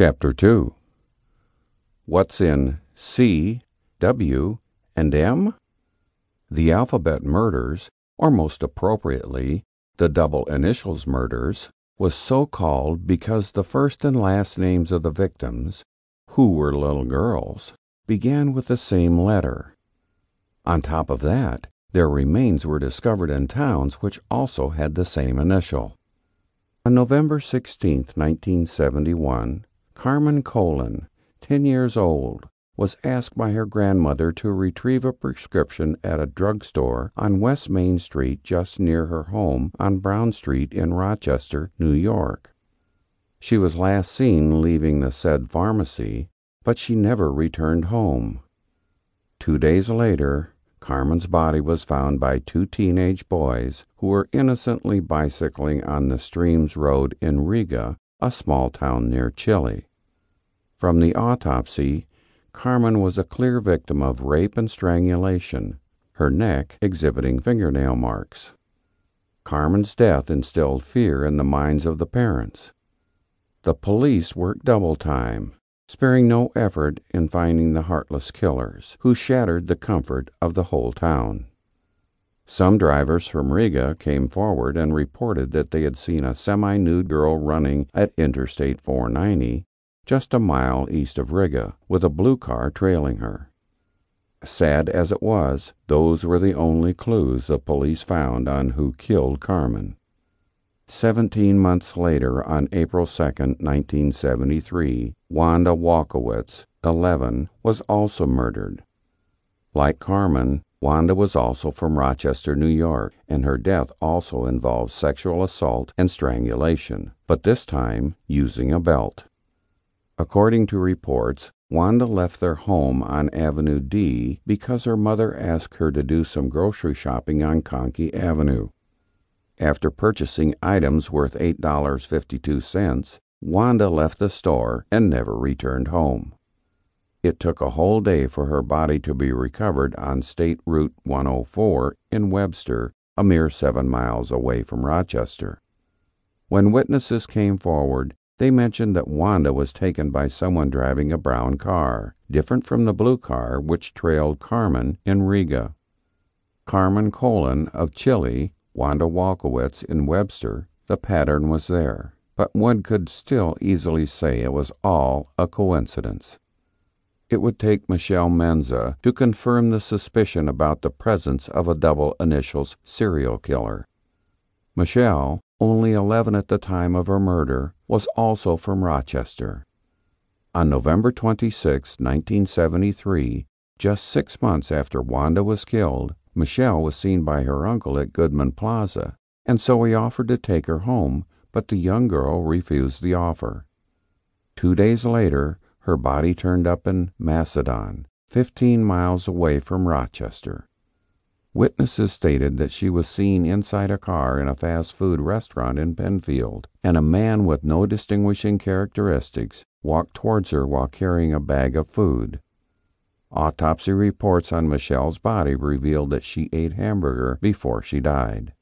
Chapter 2 What's in C, W, and M? The alphabet murders, or most appropriately, the double initials murders, was so called because the first and last names of the victims, who were little girls, began with the same letter. On top of that, their remains were discovered in towns which also had the same initial. On November 16, 1971, Carmen Colon, 10 years old, was asked by her grandmother to retrieve a prescription at a drugstore on West Main Street just near her home on Brown Street in Rochester, New York. She was last seen leaving the said pharmacy, but she never returned home. Two days later, Carmen's body was found by two teenage boys who were innocently bicycling on the Stearns Road in Riga, a small town near Chili. From the autopsy, Carmen was a clear victim of rape and strangulation, her neck exhibiting fingernail marks. Carmen's death instilled fear in the minds of the parents. The police worked double time, sparing no effort in finding the heartless killers, who shattered the comfort of the whole town. Some drivers from Riga came forward and reported that they had seen a semi nude girl running at Interstate 490 just a mile east of Riga, with a blue car trailing her. Sad as it was, those were the only clues the police found on who killed Carmen. Seventeen months later, on April 2, 1973, Wanda Walkowicz, 11, was also murdered. Like Carmen, Wanda was also from Rochester, New York, and her death also involved sexual assault and strangulation, but this time using a belt. According to reports, Wanda left their home on Avenue D because her mother asked her to do some grocery shopping on Conkey Avenue. After purchasing items worth $8.52, Wanda left the store and never returned home. It took a whole day for her body to be recovered on State Route 104 in Webster, a mere seven miles away from Rochester. When witnesses came forward, they mentioned that Wanda was taken by someone driving a brown car, different from the blue car which trailed Carmen in Riga. Carmen Colon of Chili, Wanda Walkowicz in Webster, the pattern was there, but one could still easily say it was all a coincidence. It would take Michelle Maenza to confirm the suspicion about the presence of a double initials serial killer. Michelle, only 11 at the time of her murder, was also from Rochester. On November 26, 1973, just six months after Wanda was killed, Michelle was seen by her uncle at Goodman Plaza, and so he offered to take her home, but the young girl refused the offer. Two days later, her body turned up in Macedon, 15 miles away from Rochester. Witnesses stated that she was seen inside a car in a fast food restaurant in Penfield, and a man with no distinguishing characteristics walked towards her while carrying a bag of food. Autopsy reports on Michelle's body revealed that she ate hamburger before she died.